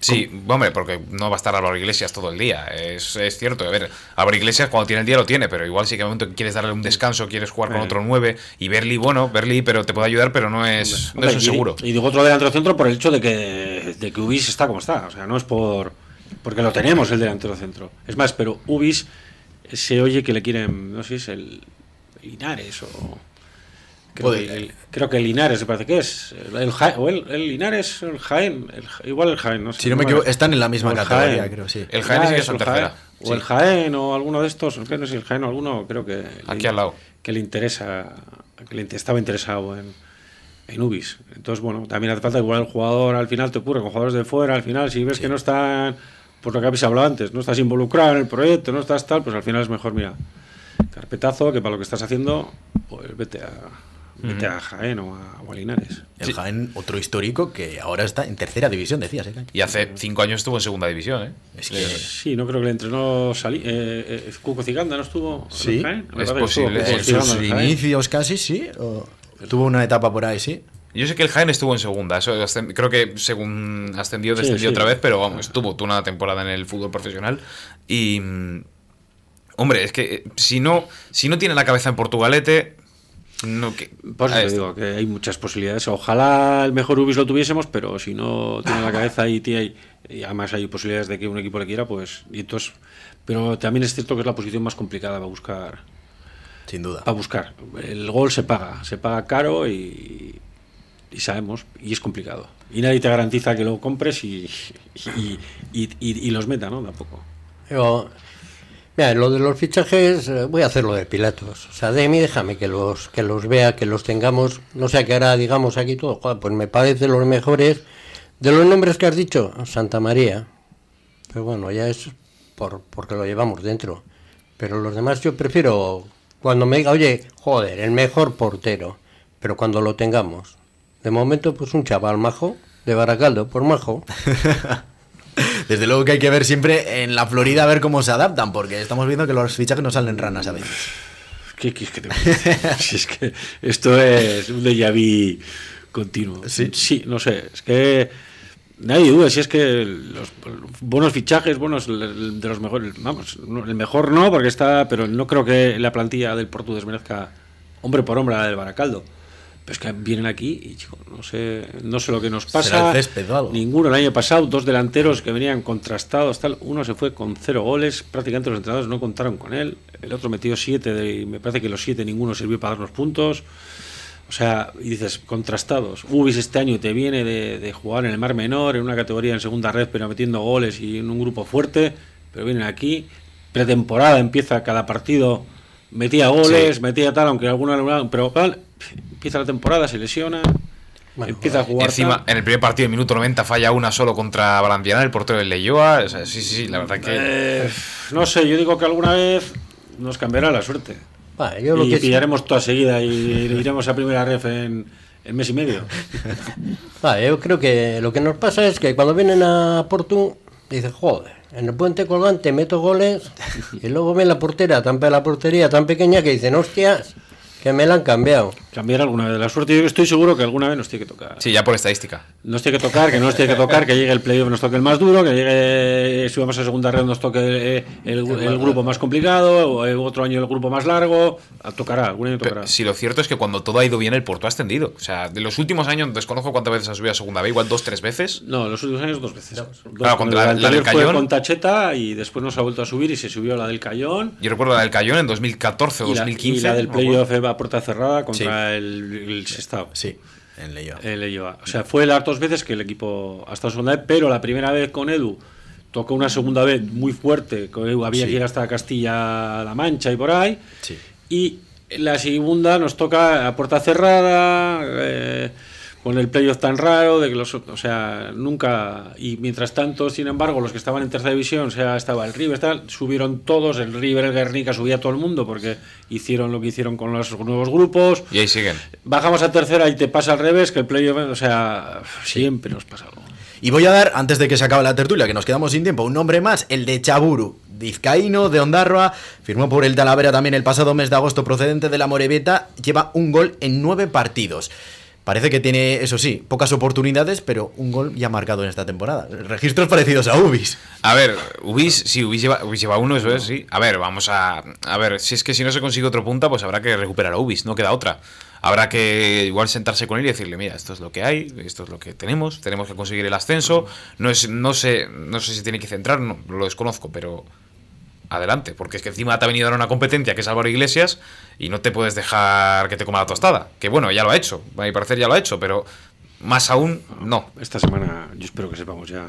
S2: Sí, hombre, porque no va a estar Álvaro Iglesias todo el día. Es, es cierto. A ver, Álvaro Iglesias cuando tiene el día lo tiene, pero igual sí que momento que quieres darle un descanso, quieres jugar con
S1: Eh.
S2: otro 9. Y Berli, bueno, Berli, pero te puede ayudar, pero no es, no es un
S1: y-
S2: seguro.
S1: Y, digo otro delantero centro por el hecho de que, de que Ubis está como está. O sea, no es por. Porque lo tenemos el delantero centro. Es más, pero Ubis se oye que le quieren. No sé si es el. Linares o. Creo
S3: Puede.
S1: que, el, creo que el Linares me parece que es. El, Ja- o el, el Linares, el Jaén. el Ja- igual el Jaén, no sé.
S3: Si no me equivoco, están en la misma categoría,
S1: Jaén.
S3: creo, sí.
S2: El Jaén sí que en
S1: el
S2: tercera.
S1: Jaén, O
S2: Sí.
S1: el Jaén o alguno de estos. No sé si el Jaén o alguno, creo que.
S2: Aquí
S1: le-
S2: al lado.
S1: Que le interesa. Que le estaba interesado en en Ubis. Entonces, bueno, también hace falta igual el jugador al final te ocurre con jugadores de fuera, al final si ves que no están, por lo que habéis hablado antes, no estás involucrado en el proyecto, no estás tal, pues al final es mejor, mira, carpetazo, que para lo que estás haciendo, pues vete a, vete a Jaén o a, o a Linares.
S3: El Jaén, otro histórico que ahora está en tercera división, decías, ¿eh?
S2: Y hace cinco años estuvo en segunda división, ¿eh?
S3: Es que-
S1: Sí, no creo que le entrenó Sali, eh, eh, Cuco Ciganda, ¿no estuvo
S3: Sí,
S1: Jaén?
S2: Es posible. En
S3: sus inicios casi, sí. o- tuvo una etapa por ahí, sí.
S2: Yo sé que el Jaén estuvo en segunda. Eso creo que según ascendió, descendió
S1: sí.
S2: otra vez, pero vamos, estuvo tuvo una temporada en el fútbol profesional. Y. Hombre, es que eh, si no, si no tiene la cabeza en Portugalete. No, que,
S1: Por eso te digo que hay muchas posibilidades. Ojalá el mejor Ubis lo tuviésemos, pero si no tiene la cabeza y, tiene, y además hay posibilidades de que un equipo le quiera, pues. Y entonces, pero también es cierto que es la posición más complicada para buscar.
S3: Sin duda.
S1: Para buscar. El gol se paga, se paga caro y, y sabemos, y es complicado. Y nadie te garantiza que lo compres y, y, y, y- y los meta, ¿no? Tampoco.
S4: Yo, mira, lo de los fichajes, eh, voy a hacerlo de Pilatos. O sea, de mí déjame que los, que los vea, que los tengamos. No sé, que ahora digamos aquí todo, pues me parece los mejores. De los nombres que has dicho, Santa María. Pero bueno, ya es por, porque lo llevamos dentro. Pero los demás yo prefiero, cuando me diga, oye, joder, el mejor portero. Pero cuando lo tengamos. De momento, pues un chaval majo, de Baracaldo, por majo.
S3: Desde luego que hay que ver siempre en la Florida a ver cómo se adaptan, porque estamos viendo que los fichajes no salen ranas a veces.
S1: ¿Qué que te cuente? Si es que esto es un déjà vu continuo.
S3: Sí.
S1: Sí, no sé. Es que Nadie duda, si es que los buenos fichajes, buenos de los mejores, vamos, el mejor no, porque está, pero no creo que la plantilla del Porto desmerezca hombre por hombre la del Baracaldo. Pero es que vienen aquí y chico, no sé, no sé lo que nos pasa. Ninguno el año pasado, dos delanteros que venían contrastados, tal. Uno se fue con cero goles, prácticamente los entrenadores no contaron con él. El otro metió siete y me parece que los siete ninguno sirvió para darnos puntos. O sea, y dices, contrastados. Ubis este año te viene de, jugar en el Mar Menor, en una categoría en segunda red, pero metiendo goles y en un grupo fuerte, pero vienen aquí. Pretemporada empieza cada partido, metía goles, metía tal, aunque alguna. Pero empieza la temporada, se lesiona. empieza a jugar.
S2: Encima, en el primer partido, en minuto 90, falla una solo contra Valenciana, el portero del Leyoa. O sí, sí, sí, la verdad que.
S1: Eh, no sé, yo digo que alguna vez nos cambiará la suerte. y pillaremos toda seguida y iremos a primera ref en, mes y medio.
S4: yo creo que lo que nos pasa es que cuando vienen a Porto, dicen, joder, en el puente colgante meto goles y luego ven la portera, tan la portería tan pequeña que dicen, hostias, que me la han cambiado.
S1: Cambiar alguna vez de la suerte. Yo estoy seguro que alguna vez nos tiene que tocar.
S2: Sí, ya por estadística.
S1: Nos tiene que tocar, que no nos tiene que tocar, que llegue el playoff nos toque el más duro, que llegue, si vamos a segunda red, nos toque el, grupo más complicado, o otro año el grupo más largo. Tocará, algún año tocará.
S2: sí, lo cierto es que cuando todo ha ido bien, el Porto ha ascendido. O sea, de los últimos años, desconozco cuántas veces ha subido a segunda B, igual dos, tres veces.
S1: No, los últimos años dos veces.
S2: claro, con la, del Cayón.
S1: con Tacheta y después nos ha vuelto a subir y se subió la del Cayón.
S2: Yo recuerdo la del Cayón en 2014 o 2015. y
S1: la del playoff a puerta cerrada contra el el Sestao.
S3: Sí, en
S1: Leyoa. O sea, fue las dos veces que el equipo ha estado segunda vez, pero la primera vez con Edu tocó una segunda vez muy fuerte, con Edu había que ir hasta Castilla-La Mancha y por ahí. Y la segunda nos toca a puerta cerrada. Eh, con el playoff tan raro, de que los, o sea, nunca, y mientras tanto, sin embargo, los que estaban en tercera división, o sea, estaba el River, tal, subieron todos, el River, el Guernica, subía todo el mundo, porque hicieron lo que hicieron con los nuevos grupos.
S2: Y ahí siguen.
S1: Bajamos a tercera y te pasa al revés, que el playoff, o sea, siempre nos pasa algo.
S3: Y voy a dar, antes de que se acabe la tertulia, que nos quedamos sin tiempo, un nombre más, el de Chaburu, vizcaíno de Ondarroa, firmó por el Talavera también el pasado mes de agosto procedente de la Moreveta, lleva un gol en nueve partidos. Parece que tiene, eso sí, pocas oportunidades, pero un gol ya marcado en esta temporada. Registros parecidos a Ubis.
S2: A ver, Ubis, sí, Ubis lleva, uno, eso es, sí. A ver, vamos a. A ver, si es que si no se consigue otro punta, pues habrá que recuperar a Ubis, no queda otra. Habrá que igual sentarse con él y decirle, mira, esto es lo que hay, esto es lo que tenemos, tenemos que conseguir el ascenso. No es, no sé, no sé si tiene que centrar, no, lo desconozco, pero adelante, porque es que encima te ha venido a una competencia que es Álvaro Iglesias y no te puedes dejar que te coma la tostada. Que bueno, ya lo ha hecho, a mi parecer ya lo ha hecho, pero más aún no.
S1: Esta semana yo espero que sepamos ya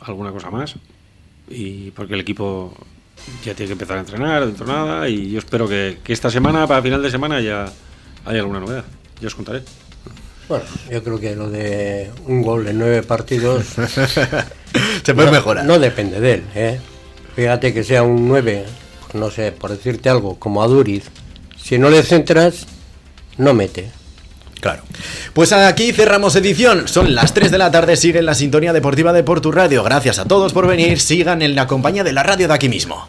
S1: alguna cosa más y porque el equipo ya tiene que empezar a entrenar dentro de nada y yo espero que, esta semana, para final de semana, ya haya alguna novedad. Yo os contaré.
S4: Bueno, yo creo que lo de un gol en nueve partidos
S3: se puede mejorar.
S4: No depende de él, ¿eh? Fíjate que sea un 9, no sé, por decirte algo, como a Duriz. Si no le centras, no mete.
S3: Claro. Pues aquí cerramos edición. Son las 3 de la tarde. Siguen la sintonía deportiva de Portu Radio. Gracias a todos por venir. Sigan en la compañía de la radio de aquí mismo.